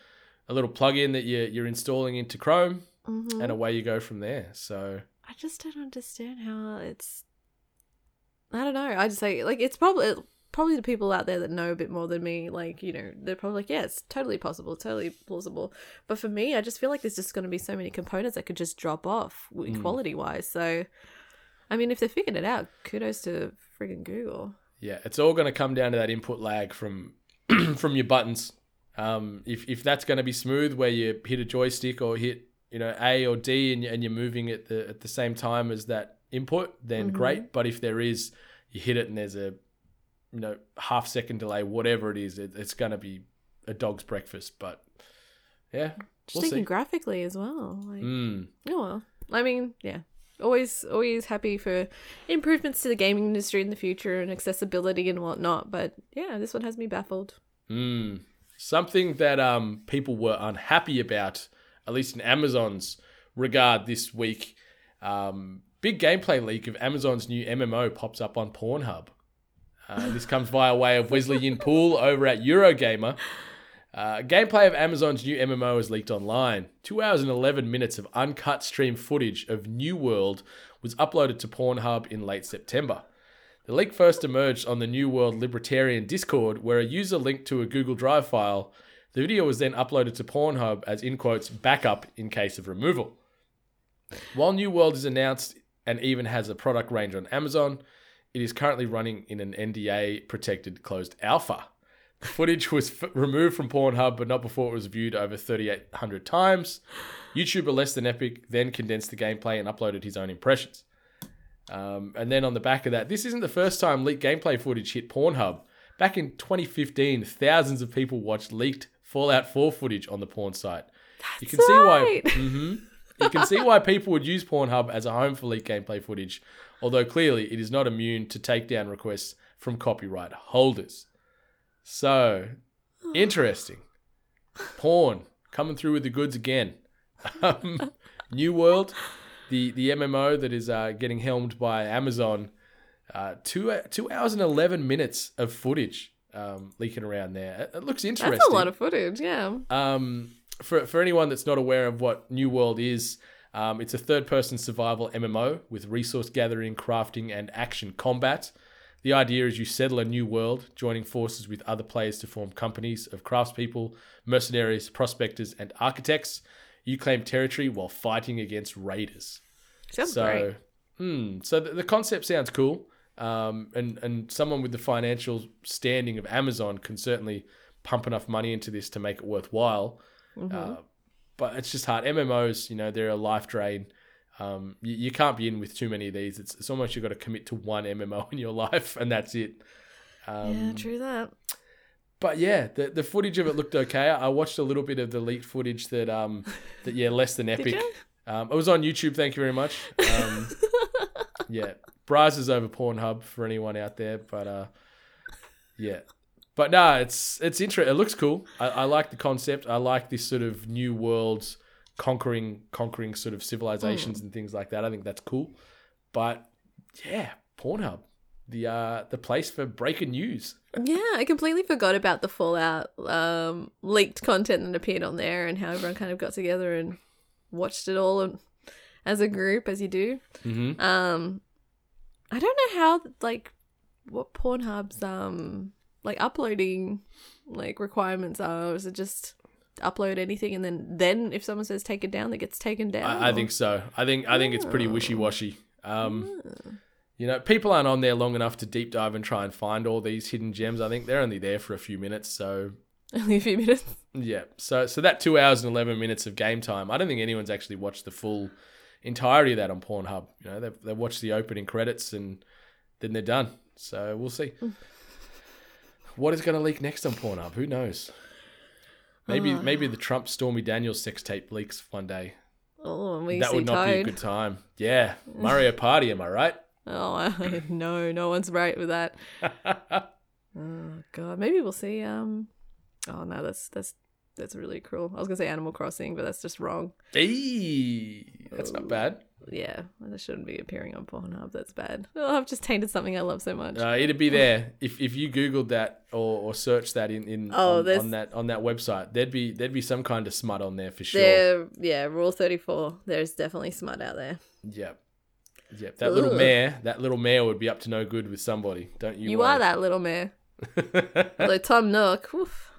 a little plugin that you're, you're installing into Chrome, Mhm. and away you go from there. So I just don't understand how it's. I don't know. I just say like it's probably probably the people out there that know a bit more than me, like, you know, they're probably like, yeah, it's totally possible, totally plausible. But for me, I just feel like there's just going to be so many components that could just drop off quality wise. So, I mean, if they figured it out, kudos to friggin' Google. Yeah, it's all going to come down to that input lag from from your buttons. Um, if if that's going to be smooth, where you hit a joystick or hit you know A or D, and, and you're moving at the at the same time as that input, then great. But if there is, you hit it and there's a you know half second delay, whatever it is, it, it's going to be a dog's breakfast. But yeah, Just we'll thinking see. graphically as well. Like, Mm. Oh well. I mean, yeah. Always always happy for improvements to the gaming industry in the future and accessibility and whatnot. But yeah, this one has me baffled. Mm. Something that um people were unhappy about, at least in Amazon's regard this week. Um, big gameplay leak of Amazon's new MMO pops up on Pornhub. Uh, this comes via way of Wesley Yin-Poole over at Eurogamer. Uh, gameplay of Amazon's new MMO is leaked online. Two hours and 11 minutes of uncut stream footage of New World was uploaded to Pornhub in late September. The leak first emerged on the New World Libertarian Discord, where a user linked to a Google Drive file. The video was then uploaded to Pornhub as, in quotes, backup in case of removal. While New World is announced and even has a product range on Amazon, it is currently running in an NDA protected closed alpha. The footage was f- removed from Pornhub, but not before it was viewed over 3,800 times. YouTuber Less Than Epic then condensed the gameplay and uploaded his own impressions. Um, and then on the back of that, this isn't the first time leaked gameplay footage hit Pornhub. Back in 2015, thousands of people watched leaked Fallout 4 footage on the porn site. That's you can see why. right. You can see why people would use Pornhub as a home for leaked gameplay footage, although clearly it is not immune to takedown requests from copyright holders. So, interesting. Porn coming through with the goods again. Um, New World, the the MMO that is uh, getting helmed by Amazon. Uh, two two hours and eleven minutes of footage um, leaking around there. It, it looks interesting. That's a lot of footage, yeah. Um, for for anyone that's not aware of what New World is, um, it's a third-person survival MMO with resource gathering, crafting, and action combat. The idea is you settle a new world, joining forces with other players to form companies of craftspeople, mercenaries, prospectors, and architects. You claim territory while fighting against raiders. Sounds so, great. hmm, so the, the concept sounds cool. Um, and and someone with the financial standing of Amazon can certainly pump enough money into this to make it worthwhile. Mm-hmm. Uh, but it's just hard. MMOs, you know, they're a life drain. Um, you, you can't be in with too many of these. It's, it's almost you've got to commit to one MMO in your life, and that's it. Um, yeah, true that. but yeah, the, the footage of it looked okay. I watched a little bit of the leaked footage that um that yeah, less than epic. Um, it was on YouTube. Thank you very much. Um, yeah, Bryce is over Pornhub for anyone out there, but uh, yeah, but nah, it's it's interesting. It looks cool. I, I like the concept. I like this sort of new worlds conquering conquering sort of civilizations and things like that. I think that's cool. But yeah, Pornhub, the uh the place for breaking news. Yeah, I completely forgot about the Fallout um, leaked content that appeared on there and how everyone kind of got together and watched it all and- as a group, as you do. Mm-hmm. Um, I don't know how like what Pornhub's um like uploading like requirements are. Is it just upload anything and then then if someone says take it down, that gets taken down? I, I think so. I think I think it's pretty ah. wishy washy. Um, ah. you know, people aren't on there long enough to deep dive and try and find all these hidden gems. I think they're only there for a few minutes. So only a few minutes. yeah, so so that two hours and eleven minutes of game time. I don't think anyone's actually watched the full entirety of that on Pornhub. You know, they've they've watched the opening credits and then they're done. So we'll see. Mm. What is going to leak next on Pornhub? Who knows? Maybe maybe the Trump Stormy Daniels sex tape leaks one day. Oh, and we that would not be a good time. Yeah, Mario Party, am I right? Oh I, no, no one's right with that. oh god, maybe we'll see. Um, oh no, that's that's that's really cruel. I was gonna say Animal Crossing, but that's just wrong. Hey, that's not bad. Yeah, that shouldn't be appearing on Pornhub. That's bad. Oh, I've just tainted something I love so much. Uh, it'd be there if, if you googled that or, or searched that in, in Oh, on, on that on that website. There'd be there'd be some kind of smut on there for sure. there, yeah, Rule Thirty Four. There's definitely smut out there. Yep. Yep. That little mare, that little mare would be up to no good with somebody. Don't you? You, worry. are that little mare. Although Tom Nook, oof,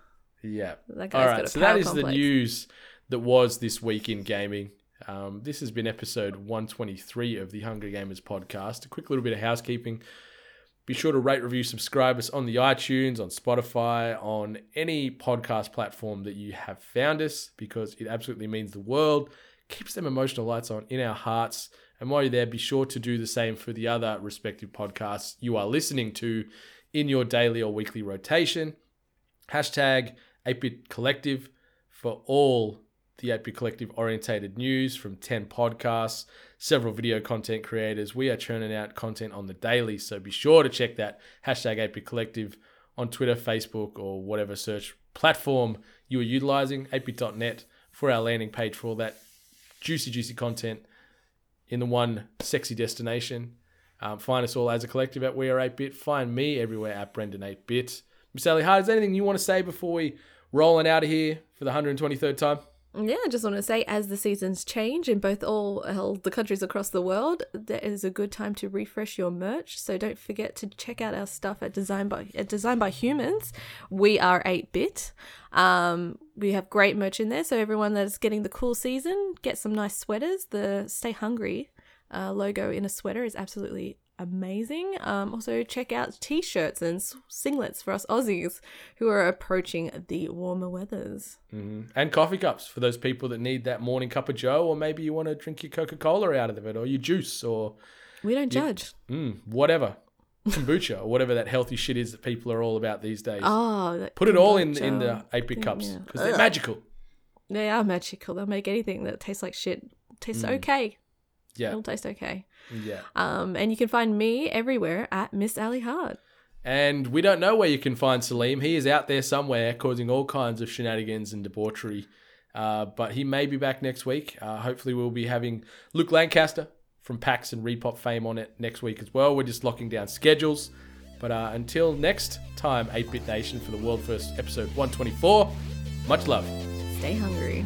Yeah. That guy's All got a So that is the news that was this week in gaming. Um, this has been episode 123 of the Hungry Gamers podcast. A quick little bit of housekeeping. Be sure to rate, review, subscribe us on the iTunes, on Spotify, on any podcast platform that you have found us because it absolutely means the world. Keeps them emotional lights on in our hearts. And while you're there, be sure to do the same for the other respective podcasts you are listening to in your daily or weekly rotation. Hashtag 8-Bit Collective for all the 8-Bit Collective orientated news from 10 podcasts, several video content creators. We are churning out content on the daily, so be sure to check that hashtag 8-Bit Collective on Twitter, Facebook, or whatever search platform you are utilizing, 8bit.net for our landing page for all that juicy, juicy content in the one sexy destination. Um, find us all as a collective at We Are 8-Bit. Find me everywhere at Brendan 8-Bit. Miss Ellie Hart, is anything you want to say before we rolling out of here for the 123rd time? Yeah, I just want to say, as the seasons change in both all, the countries across the world, there is a good time to refresh your merch. So don't forget to check out our stuff at Design by at Design by Humans. We are eight bit. Um, we have great merch in there. So everyone that's getting the cool season, get some nice sweaters. The Stay Hungry uh, logo in a sweater is absolutely amazing. Um, also check out t-shirts and singlets for us Aussies who are approaching the warmer weathers. And coffee cups for those people that need that morning cup of joe, or maybe you want to drink your Coca Cola out of it, or your juice, or We don't judge. mm, whatever. Kombucha, or whatever that healthy shit is that people are all about these days. Oh, Put it all in, in the 8 bit thing, cups yeah. because they're magical. They are magical. They'll make anything that tastes like shit taste okay. Yeah. It'll taste okay. Yeah. Um, and you can find me everywhere at Miss Ali Hart. And we don't know where you can find Salim. He is out there somewhere causing all kinds of shenanigans and debauchery. Uh, but he may be back next week. Uh, hopefully, we'll be having Luke Lancaster from PAX and Repop fame on it next week as well. We're just locking down schedules. But uh, until next time, 8 Bit Nation for the world first episode 124, much love. Stay hungry.